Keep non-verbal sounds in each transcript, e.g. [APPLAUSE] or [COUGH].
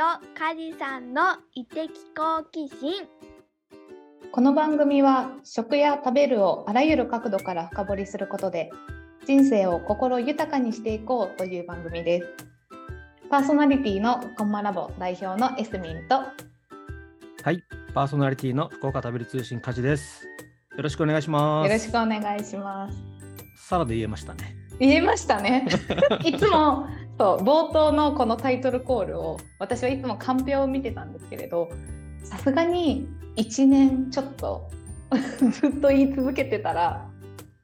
とカジさんの異的好奇心この番組は食や食べるをあらゆる角度から深掘りすることで人生を心豊かにしていこうという番組ですパーソナリティのコンマラボ代表のエスミンとはい、パーソナリティの福岡食べる通信カジです。よろしくお願いします。よろしくお願いしますサラで言えましたね。言えましたね [LAUGHS] いつもそう冒頭のこのタイトルコールを私はいつもカンペを見てたんですけれどさすがに1年ちょっと [LAUGHS] ずっと言い続けてたら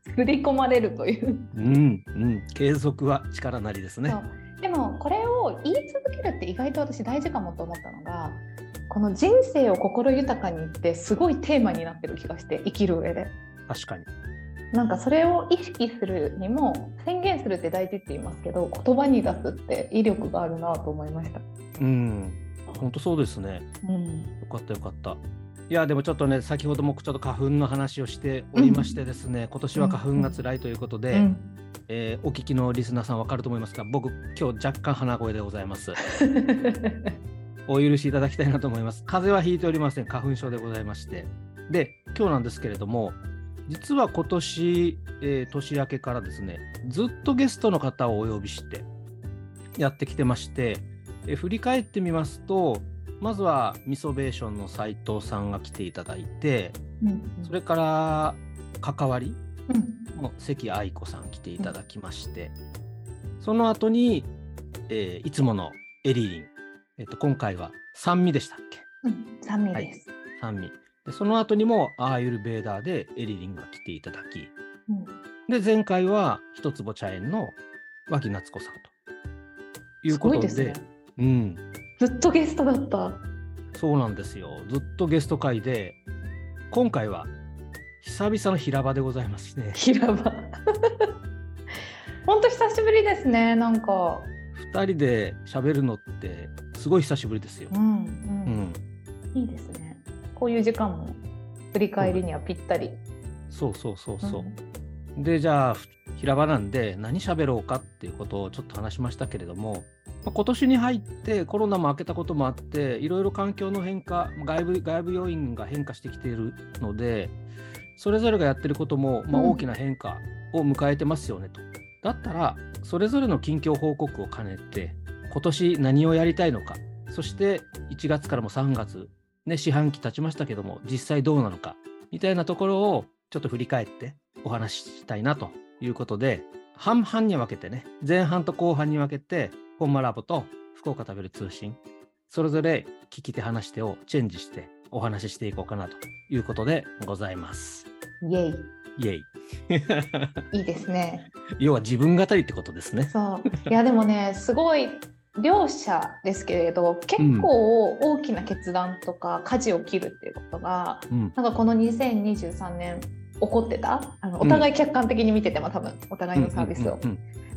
刷り込まれるという。うん、うん、継続は力なりですね。でもこれを言い続けるって意外と私大事かもと思ったのがこの人生を心豊かにってすごいテーマになってる気がして生きる上で。確かに。なんかそれを意識するにも宣言するって大事って言いますけど言葉に出すって威力があるなと思いました。うん、本当そうですね。うん、よかったよかった。いやでもちょっとね先ほどもちょっと花粉の話をしておりましてですね、今年は花粉が辛いということで、うんえーお聞きのリスナーさんわかると思いますが僕今日若干鼻声でございます。[LAUGHS] お許しいただきたいなと思います。風邪はひいておりません。花粉症でございまして。で、今日なんですけれども、実は今年、えー年明けからですね、ずっとゲストの方をお呼びしてやってきてまして、えー振り返ってみますと、まずはミソベーションの斉藤さんが来ていただいて、うんそれから関わりうん。の関愛子さん来ていただきまして、その後に、えーいつものエリリン、えっと今回は酸味でしたっけ？うん酸味です。酸味でその後にもアーユルベーダーでエリリンが来ていただきうんで前回は一坪茶園の脇夏子さんということですごいですね。うん、ずっとゲストだった。そうなんですよずっとゲスト会で今回は久々の平場でございますね平場。[LAUGHS] 本当久しぶりですね。なんか。2人で喋るのってすごい久しぶりですよう。んううん。いいですね。こういう時間も振り返りにはぴったり。そうそうそうそう。でじゃあふ平場なんで何喋ろうかっていうことをちょっと話しましたけれども、まあ今年に入ってコロナも明けたこともあっていろいろ環境の変化外部外部要因が変化してきているのでそれぞれがやってることも、まあ、うん大きな変化を迎えてますよねと。だったらそれぞれの近況報告を兼ねて今年何をやりたいのかそして1月からも3月ね四半期経ちましたけども実際どうなのかみたいなところをちょっと振り返ってお話ししたいなということで半々に分けてね前半と後半に分けてコンマラボと福岡食べる通信それぞれ聞き手話し手をチェンジしてお話ししていこうかなということでございます。イエイ。イエイいいですね。[LAUGHS] 要は自分語りってことですね。そう。いやでもね、すごい両者ですけれど、結構大きな決断とか舵を切るっていうことが、うん、なんかこの2023年起こってた？あのお互い客観的に見てても多分お互いのサービスを。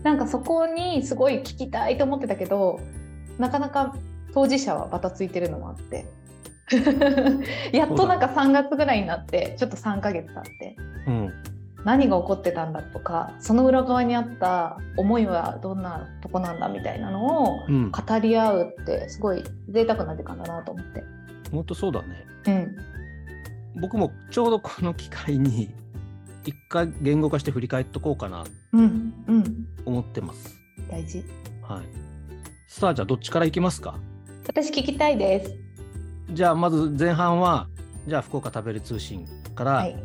なんかそこにすごい聞きたいと思ってたけど、なかなか当事者はバタついてるのもあって。[LAUGHS] やっとなんか3月ぐらいになってちょっと3ヶ月経って。うんうん何が起こってたんだとかその裏側にあった思いはどんなとこなんだみたいなのをうん、語り合うってすごい贅沢な時間だなと思って。本当そうだね。うん、僕もちょうどこの機会に一回言語化して振り返っとこうかなとうん、うん、思ってます。大事。はい。さあじゃあどっちからいきますか？私聞きたいです。じゃあまず前半はじゃあ福岡食べる通信からはい、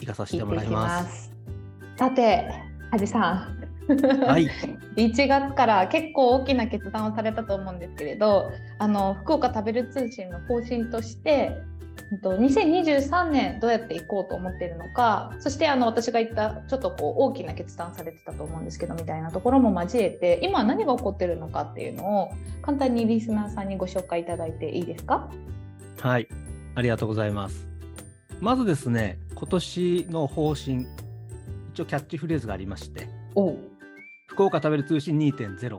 行かさせてもらいま。す。さて、はじさん。はい。[LAUGHS] 1月から結構大きな決断をされたと思うんですけれどあの福岡食べる通信の方針としてうんと2023年どうやっていこうと思っているのかそしてあの私が言ったちょっとこう大きな決断されてたと思うんですけどみたいなところも交えて今何が起こってるのかっていうのを簡単にリスナーさんにご紹介いただいていいですか？はい。ありがとうございます。まずですね、今年の方針、一応キャッチフレーズがありまして、お福岡食べる通信2.0、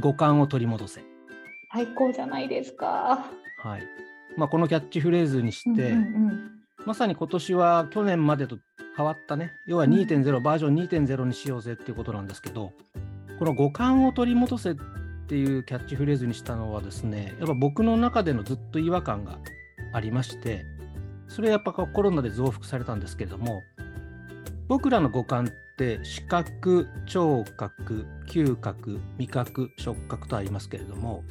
五感を取り戻せ。最高じゃないですか。はい。まあ、このキャッチフレーズにして、うんうんまさに今年は去年までと変わったね、要はうん2.0、バージョン2.0にしようぜっていうことなんですけど、この五感を取り戻せっっていうキャッチフレーズにしたのはですね、やっぱ僕の中でのずっと違和感がありまして、それはやっぱコロナで増幅されたんですけれども、僕らの五感って視覚、聴覚、嗅覚、味覚、触覚とありますけれども、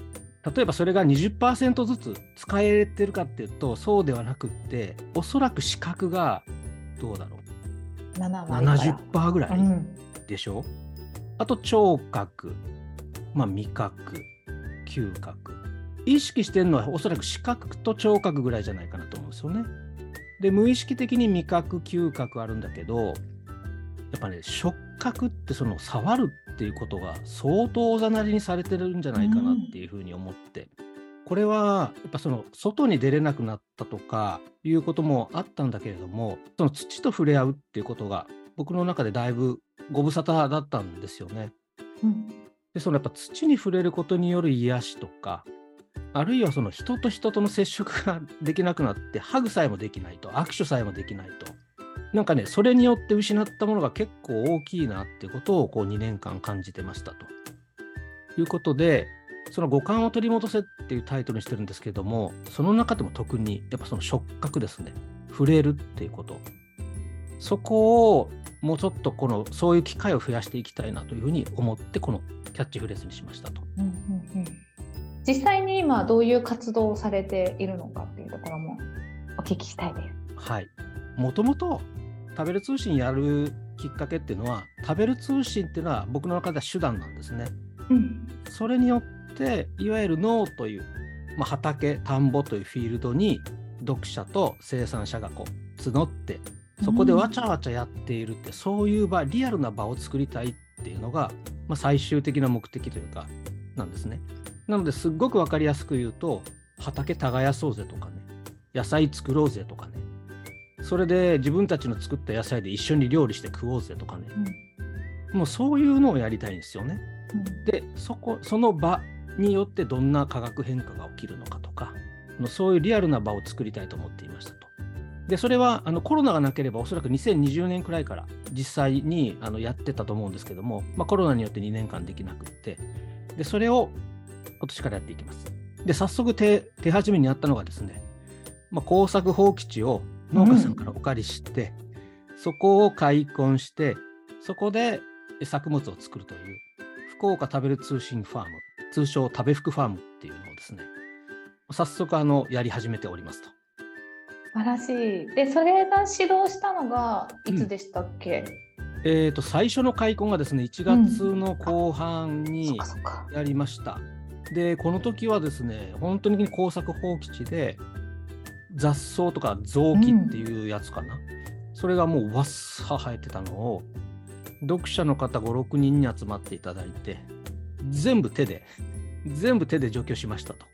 例えばそれが20%ずつ使えてるかっていうとそうではなくっておそらく視覚がどうだろう。70%ぐらい。でしょ、うん、あと聴覚、まあ、味覚。嗅覚。意識してるのはおそらく視覚と聴覚ぐらいじゃないかなと思うんですよね。で無意識的に味覚嗅覚あるんだけどやっぱね触覚ってその触るっていうことが相当おざなりにされてるんじゃないかなっていうふうに思って、うん、これはやっぱその外に出れなくなったとかいうこともあったんだけれどもその土と触れ合うっていうことが僕の中でだいぶご無沙汰だったんですよね。うん、でそのやっぱ土に触れることによる癒しとかあるいはその人と人との接触ができなくなってハグさえもできないと握手さえもできないとなんかね、それによって失ったものが結構大きいなっていうことをこう2年間感じてましたと。いうことで、その五感を取り戻せっていうタイトルにしてるんですけども、その中でも特にやっぱその触覚ですね、触れるっていうこと。そこをもうちょっとこのそういう機会を増やしていきたいなというふうに思ってこのキャッチフレーズにしましたと。うんうんうん、実際に今どういう活動をされているのかっていうところもお聞きしたいです。はい。もともと食べる通信やるきっかけっていうのは食べる通信っていうのは僕の中では手段なんですね。うん、それによっていわゆる農という、まあ、畑田んぼというフィールドに読者と生産者がこう募ってそこでわちゃわちゃやっているって、うん、そういう場リアルな場を作りたいっていうのが、まあ、最終的な目的というかなんですね。なのですっごく分かりやすく言うと畑耕そうぜとかね野菜作ろうぜとかねそれで自分たちの作った野菜で一緒に料理して食おうぜとかね、うん、もうそういうのをやりたいんですよね。うん、でそこその場によってどんな化学変化が起きるのかとかそういうリアルな場を作りたいと思っていましたと。でそれはあのコロナがなければおそらく2020年くらいから実際にあのやってたと思うんですけども、まあ、コロナによって2年間できなくってでそれを今年からやっていきます。で早速手手始めにやったのがですね、まあ、工作放棄地を農家さんからお借りして、うん、そこを開墾してそこで作物を作るという福岡食べる通信ファーム通称食べ福ファームっていうのをですね早速あのやり始めておりますと。素晴らしい。でそれが指導したのがいつでしたっけ、うん、えーと、最初の開墾がですね1月の後半にやりました。うん、でこの時はですね本当に耕作放棄地で雑草とか雑木っていうやつかな、うん、それがもうわっさ生えてたのを読者の方56人に集まっていただいて全部手で全部手で除去しましたと。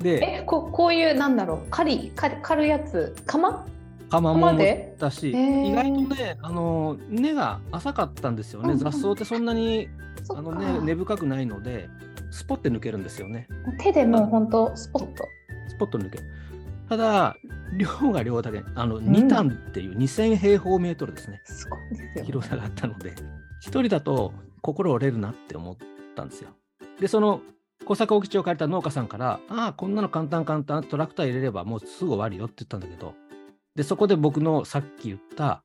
でえここういうなんだろう狩り狩るやつ釜？釜も持ったし、意外とねあの根が浅かったんですよね、うんうん、雑草ってそんなにあの、ね、根深くないのでスポッて抜けるんですよね。手でもう本当スポッと。スポッと抜ける。ただ、量が量だけ、あの、うん、2単っていう2000平方メートルですね。広さがあったので、1人だと心折れるなって思ったんですよ。で、その小坂沖地を借りた農家さんから、ああ、こんなの簡単簡単、トラクター入れればもうすぐ終わるよって言ったんだけど、で、そこで僕のさっき言った、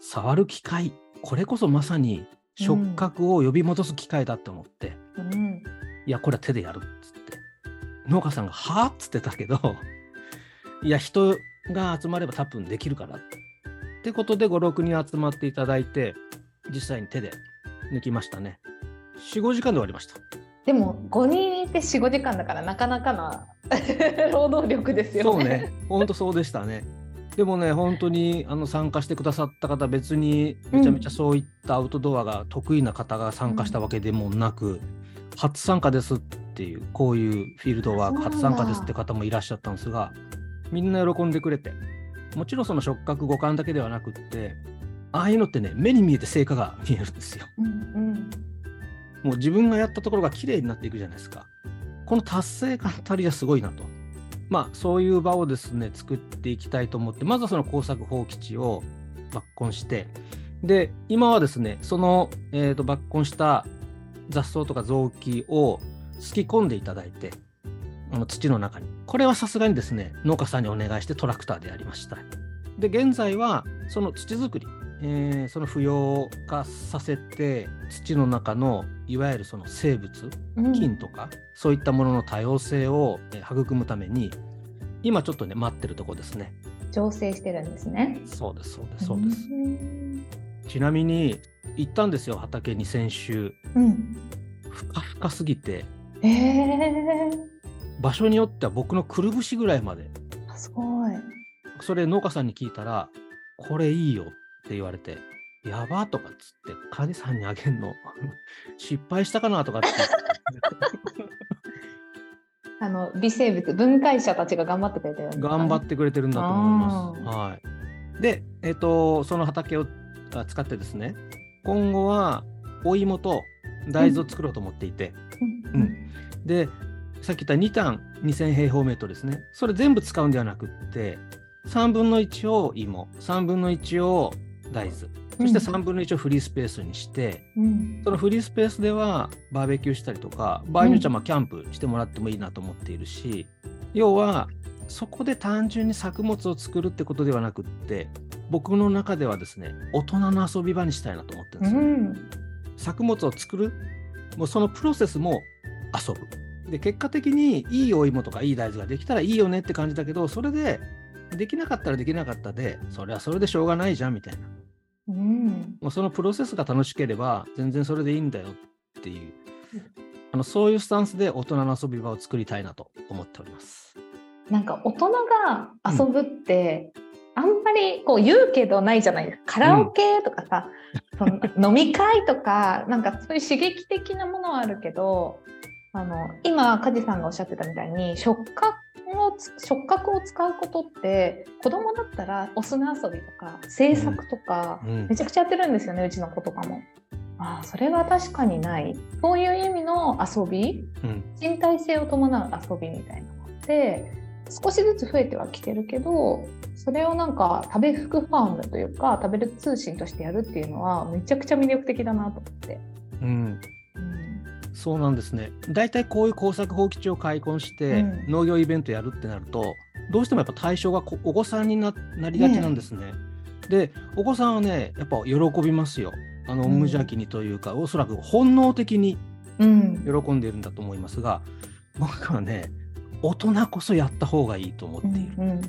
触る機械、これこそまさに触覚を呼び戻す機械だって思って、うん、いや、これは手でやるっつって、農家さんが、はあっつってたけど、いや、人が集まれば多分できるからってことで、5、6人集まっていただいて、実際に手で抜きましたね。4、5時間で終わりました。でも5人いて4、5時間だからなかなかな [LAUGHS] 労働力ですよね。そうね、本当そうでしたね。でもね、本当にあの参加してくださった方、別にめちゃめちゃそういったアウトドアが得意な方が参加したわけでもなく、うん、初参加ですっていう、こういうフィールドワーク、初参加ですって方もいらっしゃったんですが、みんな喜んでくれて、もちろんその触覚五感だけではなくって、ああいうのってね、目に見えて成果が見えるんですよ。うんうん、もう自分がやったところが綺麗になっていくじゃないですか。この達成感たりはすごいなと。まあ、そういう場をですね、作っていきたいと思って、まずはその工作放棄地を抜根して、で、今はですね、その、えーと、抜根した雑草とか雑木をすき込んでいただいてあの土の中にこれはさすがにですね農家さんにお願いしてトラクターでやりました。で現在はその土作り、えーその不要化させて土の中のいわゆるその生物うん。菌とか、そういったものの多様性をえー育むために今ちょっとね待ってるとこですね。調整してるんですね。そうですそうですそうです、んちなみに行ったんですよ畑に先週。うん。ふかふかすぎて。ええ場所によっては僕のくるぶしぐらいまで。ー、すごい。それ農家さんに聞いたらこれいいよって言われてやばとかっつってカジさんにあげんの？[LAUGHS] 失敗したかな？とかって。[LAUGHS] あの微生物分解者たちが頑張ってくれてるね。頑張ってくれてるんだと思います。あはい、で、えっとその畑をあ使ってですね今後はお芋と大豆を作ろうと思っていて、うん。うん。でさっき言った2単2000平方メートルですね。それ全部使うんではなくって3分の1を芋3分の1を大豆。そして3分の1をフリースペースにして、うん。そのフリースペースではバーベキューしたりとか場合によってはまあキャンプしてもらってもいいなと思っているし、要はそこで単純に作物を作るってことではなくって僕の中ではですね大人の遊び場にしたいなと思ってるんですよ。うん。作物を作るもうそのプロセスも遊ぶ。で結果的にいいお芋とかいい大豆ができたらいいよねって感じだけどそれでできなかったらできなかったでそれはそれでしょうがないじゃんみたいな。うん。もうそのプロセスが楽しければ全然それでいいんだよっていう。あのそういうスタンスで大人の遊び場を作りたいなと思っております。なんか大人が遊ぶって、あんまりこう言うけどないじゃないですか。カラオケとかさ、その飲み会とかなんかそういう刺激的なものはあるけどあの今梶さんがおっしゃってたみたいに触覚をつ触覚を使うことって子供だったらお砂遊びとか制作とか、うん。めちゃくちゃやってるんですよねうちの子とかも。ああそれは確かにない。そういう意味の遊びうん。身体性を伴う遊びみたいなのって少しずつ増えてはきてるけどそれをなんか食べ服ファームというか食べる通信としてやるっていうのはめちゃくちゃ魅力的だなと思って。うんうんそうなんですね。大体こういう工作放棄地を開墾してうん農業イベントやるってなると、どうしてもやっぱ対象がこお子さんにななりがちなんですね。で、お子さんはね、やっぱ喜びますよ。あのうん無邪気にというか、おそらく本能的にうん喜んでいるんだと思いますが、僕はね、大人こそやった方がいいと思っている。うん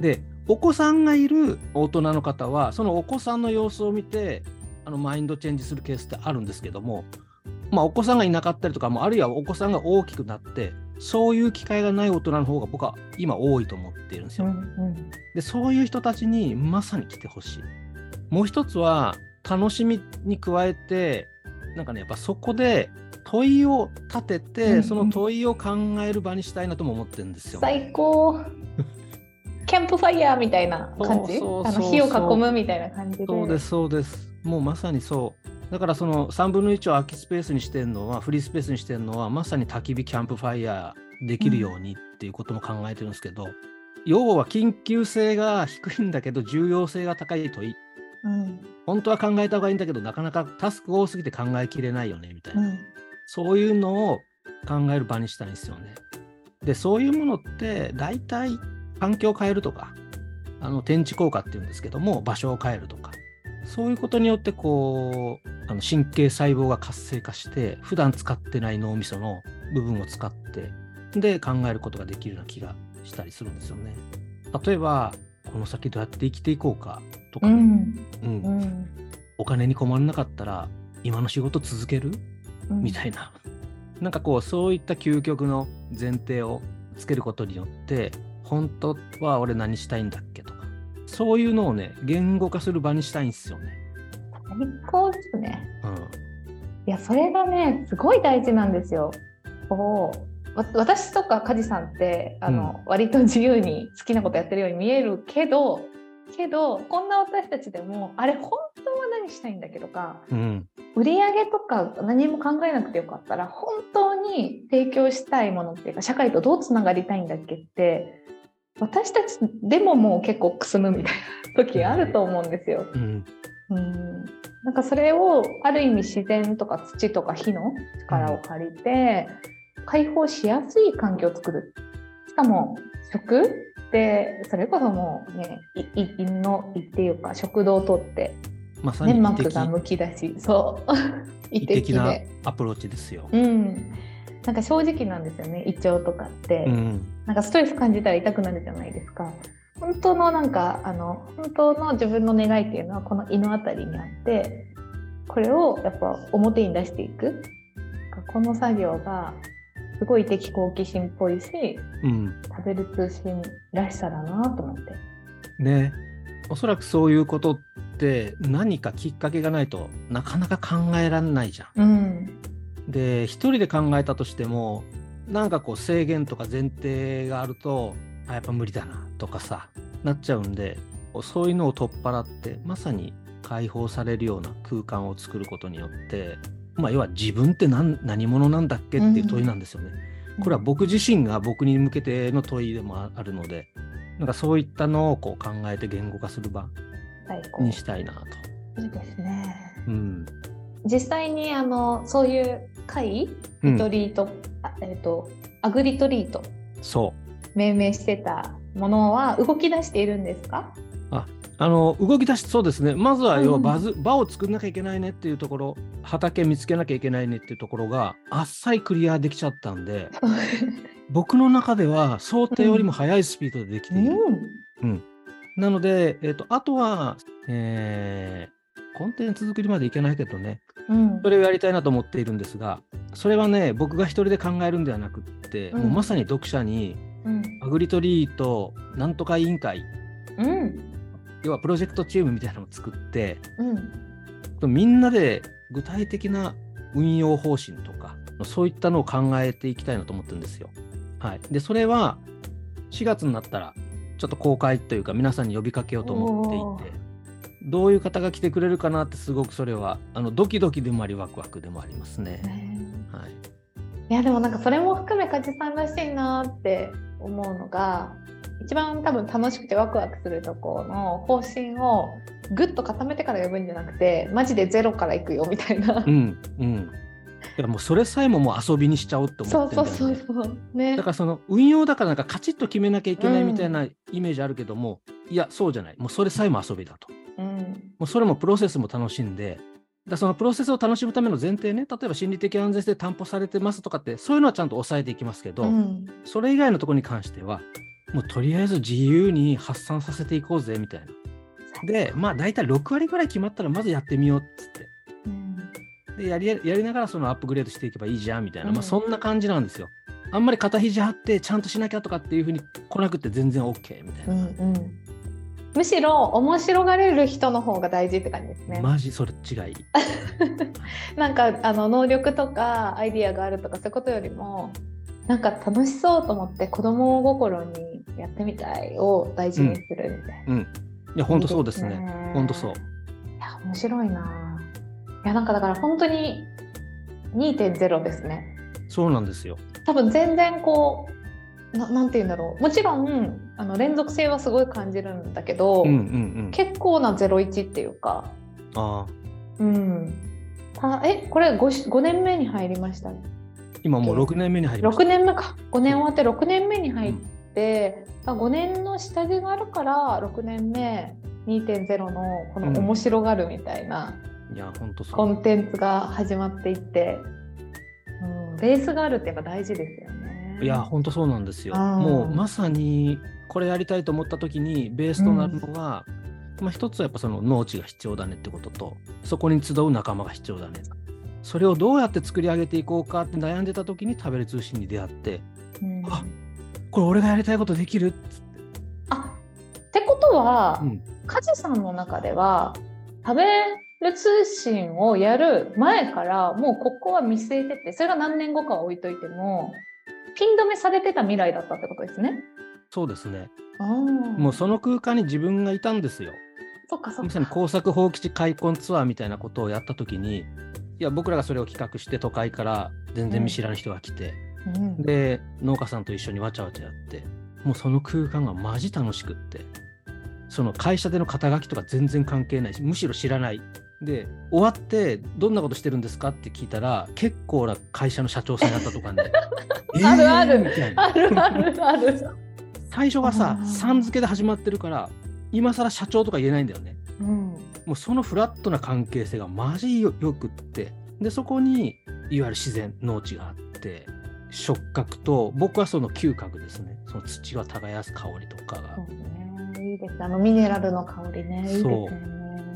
で、お子さんがいる大人の方は、そのお子さんの様子を見て、あのマインドチェンジするケースってあるんですけども、まあ、お子さんがいなかったりとかも、あるいはお子さんが大きくなって、そういう機会がない大人の方が僕は今多いと思っているんですよ。うんうんで、そういう人たちにまさに来てほしい。もう一つは、楽しみに加えて、なんかね、やっぱそこで問いを立てて、うんうんその問いを考える場にしたいなとも思ってるんですよ。最高キャンプファイヤーみたいな感じ？火を囲むみたいな感じでそうです、そうです。もうまさにそう。だからその3分の1を空きスペースにしてるのは、フリースペースにしてるのは、まさに焚き火キャンプファイヤーできるようにっていうことも考えてるんですけど、要は緊急性が低いんだけど、重要性が高い問い。うん本当は考えた方がいいんだけど、なかなかタスクが多すぎて考えきれないよね、みたいうな。んそういうのを考える場にしたいんですよね。で、そういうものって、大体環境を変えるとか、あの天地効果っていうんですけども、場所を変えるとか、そういうことによって、こう、あの神経細胞が活性化して、普段使ってない脳みその部分を使って、で、考えることができるような気がしたりするんですよね。例えば、この先どうやって生きていこうかとかね、うん。うん。うん。お金に困らなかったら、今の仕事続ける？うん。みたいな。なんかこう、そういった究極の前提をつけることによって、本当は俺何したいんだっけとか、そういうのをね、言語化する場にしたいんですよね。最高ですねうん。いやそれがねすごい大事なんですよ。こうわ私とか梶さんってあの、割と自由に好きなことやってるように見えるけどけどこんな私たちでもあれ本当は何したいんだっけとかうん。売り上げとか何も考えなくてよかったら本当に提供したいものっていうか社会とどうつながりたいんだっけって私たちでももう結構くすむみたいな時あると思うんですよ。うん。うんなんかそれをある意味自然とか土とか火の力を借りて、解放しやすい環境を作る。しかも食でそれこそもうね胃の胃っていうか食道を取って粘膜がむき出しそう。[LAUGHS] 胃異的なアプローチですよ。うん。なんか正直なんですよね胃腸とかって、うん、なんかストレス感じたら痛くなるじゃないですか本当のなんかあの本当の自分の願いっていうのはこの胃のあたりにあってこれをやっぱ表に出していくこの作業がすごい的好奇心っぽいしうん、食べる通信らしさだなと思って。ねおそらくそういうことって何かきっかけがないとなかなか考えられないじゃん。うんで一人で考えたとしてもなんかこう制限とか前提があるとあやっぱ無理だなとかさなっちゃうんでそういうのを取っ払ってまさに解放されるような空間を作ることによって、まあ、要は自分って何何者なんだっけっていう問いなんですよね。これは僕自身が僕に向けての問いでもあるのでなんかそういったのをこう考えて言語化する場にしたいなと。いいですね。うん。実際にあのそういう会？うん。リトリート、あえっ、とアグリトリート？そう命名してたものは動き出しているんですか？あの動き出しそうですね、まずは要はうん場を作んなきゃいけないねっていうところ、畑見つけなきゃいけないねっていうところが、あっさりクリアできちゃったんで、僕の中では想定よりも速いスピードでできている。なので、えっとあとは、えーコンテンツ作りまでいけないけどね、うん。それをやりたいなと思っているんですが、それはね、僕が一人で考えるんではなくって、うん。もうまさに読者に、うん。アグリトリートなんとか委員会、うん。要はプロジェクトチームみたいなのを作って、うん。みんなで具体的な運用方針とか、そういったのを考えていきたいなと思ってるんですよ。はい。で、それは4月になったら、ちょっと公開というか、皆さんに呼びかけようと思っていて、どういう方が来てくれるかなって、すごくそれは、あのドキドキでもあり、ワクワクでもありますね。ねはい。いやでもなんかそれも含め梶さんらしいなって思うのが一番多分楽しくてワクワクするところの方針をぐっと固めてから呼ぶんじゃなくてマジでゼロからいくよみたいな、うん、うん。いやもうそれさえももう遊びにしちゃおうって思ってるそう。そうそうねだからその運用だからなんかカチッと決めなきゃいけないみたいなイメージあるけども、いやそうじゃないもうそれさえも遊びだとうんもうそれもプロセスも楽しんでだそのプロセスを楽しむための前提ね例えば心理的安全性担保されてますとかってそういうのはちゃんと抑えていきますけど、うんそれ以外のところに関してはもうとりあえず自由に発散させていこうぜみたいな。でまあ大体6割ぐらい決まったらまずやってみようっつって。うんでやりやりながらそのアップグレードしていけばいいじゃんみたいな、うんまあ、そんな感じなんですよ。あんまり肩肘張ってちゃんとしなきゃとかっていうふうに来なくて全然 OK みたいな。うんうんむしろ面白がれる人の方が大事って感じですね。マジそれ違い。[LAUGHS] なんかあの能力とかアイディアがあるとかそういうことよりもなんか楽しそうと思って子供心にやってみたいを大事にするみたいな。うん。いや、本当そうですね。本当そう。いや面白いな。いやなんかだから本当に2.0ですね。そうなんですよ。多分全然こうななんて言うんだろうもちろんあの連続性はすごい感じるんだけど、うんうんうん。結構な01っていうか、ああ。うん、たえこれ 5, 5年目に入りました今もう6年目に入りまし6年目か5年終わって6年目に入って、あ5年の下地があるから6年目2.0のこの面白がるみたいなた。いや、本当そう。コンテンツが始まっていって、うん、ベースがあるってやっぱ大事ですよね。いや、本当そうなんですよ。うんもうまさにこれやりたいと思った時にベースとなるのは、まあ一つはやっぱその農地が必要だねってことと、そこに集う仲間が必要だね。それをどうやって作り上げていこうかって悩んでた時に食べる通信に出会って、うんあこれ俺がやりたいことできるっつって。あってことは、うん梶さんの中では食べる通信をやる前からもうここは見据えててそれが何年後かは置いといてもピン止めされてた未来だったってことですね。そうですね。あもうその空間に自分がいたんですよ。そっかそっまさにか。工作放棄地開墾ツアーみたいなことをやった時にいや僕らがそれを企画して都会から全然見知らぬ人が来て、うんで農家さんと一緒にわちゃわちゃやってもうその空間がマジ楽しくってその会社での肩書きとか全然関係ないしむしろ知らないで終わってどんなことしてるんですかって聞いたら結構な会社の社長さんやったとかね [LAUGHS] あるあるえーみたいなあるあるある。最初はささん付けで始まってるから今更社長とか言えないんだよねうん。もうそのフラットな関係性がマジよよくってでそこにいわゆる自然農地があって触覚と僕はその嗅覚ですねその土が耕す香りとかがそうね。いいです。あのミネラルの香りね。いいですよね。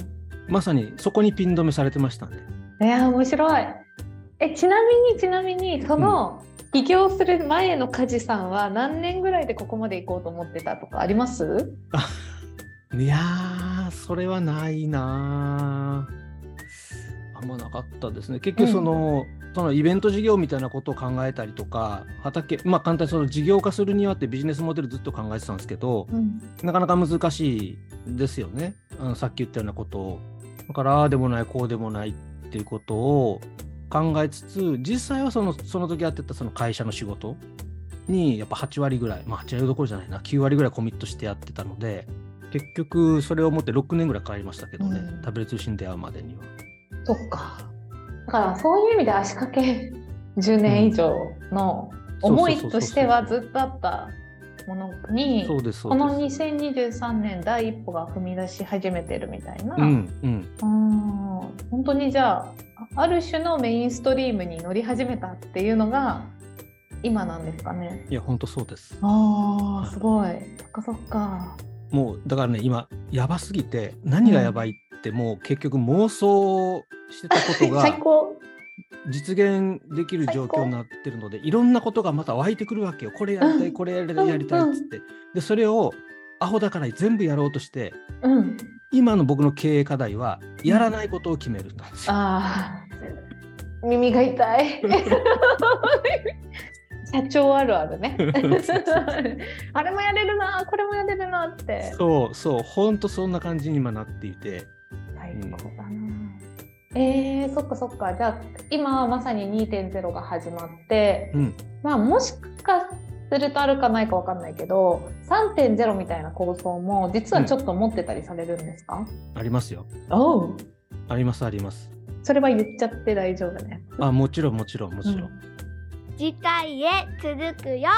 まさにそこにピン止めされてましたねいや面白い。えちなみにちなみにその起業する前の梶さんは何年ぐらいでここまで行こうと思ってたとかあります？[LAUGHS] いやーそれはないなああんまなかったですね。結局その,、そのイベント事業みたいなことを考えたりとか畑まあ簡単にその事業化するにはってビジネスモデルずっと考えてたんですけどうん。なかなか難しいですよね。あのさっき言ったようなことを。だからああでもないこうでもないっていうことを考えつつ実際はそのその時やってたその会社の仕事にやっぱ8割ぐらいまあ8割どころじゃないな9割ぐらいコミットしてやってたので結局それを持って6年ぐらいかかりましたけどね、うんタブレ通信出会うまでには。そっか。だからそういう意味で足掛け10年以上の思いとしてはずっとあったものにそうですそうこのです。2023年第一歩が踏み出し始めてるみたいな。うんうんうん本当にじゃあある種のメインストリームに乗り始めたっていうのが今なんですかね。いや本当そうです。ああすごい。そっかそっか。もうだからね今やばすぎて何がやばいってもう結局妄想してたことが [LAUGHS] 最高。実現できる状況になってるのでいろんなことがまた湧いてくるわけよこれやりたい、うんこれやりたいやりたいっつってでそれをアホだから全部やろうとしてうん。今の僕の経営課題はやらないことを決めるなんですよ。ああ耳が痛い。[LAUGHS] 社長あるあるね。[LAUGHS] あれもやれるな、これもやれるなって。そうそうほんとそんな感じに今なっていて最高だな。えー、そっかそっか。じゃあ今まさに2.0が始まって、うんまあもしかするとあるかないかわかんないけど、3.0みたいな構想も実はちょっと持ってたりされるんですか？ありますよおう。ありますありますそれは言っちゃって大丈夫ね。あもちろんもちろんもちろん、うん次回へ続くよ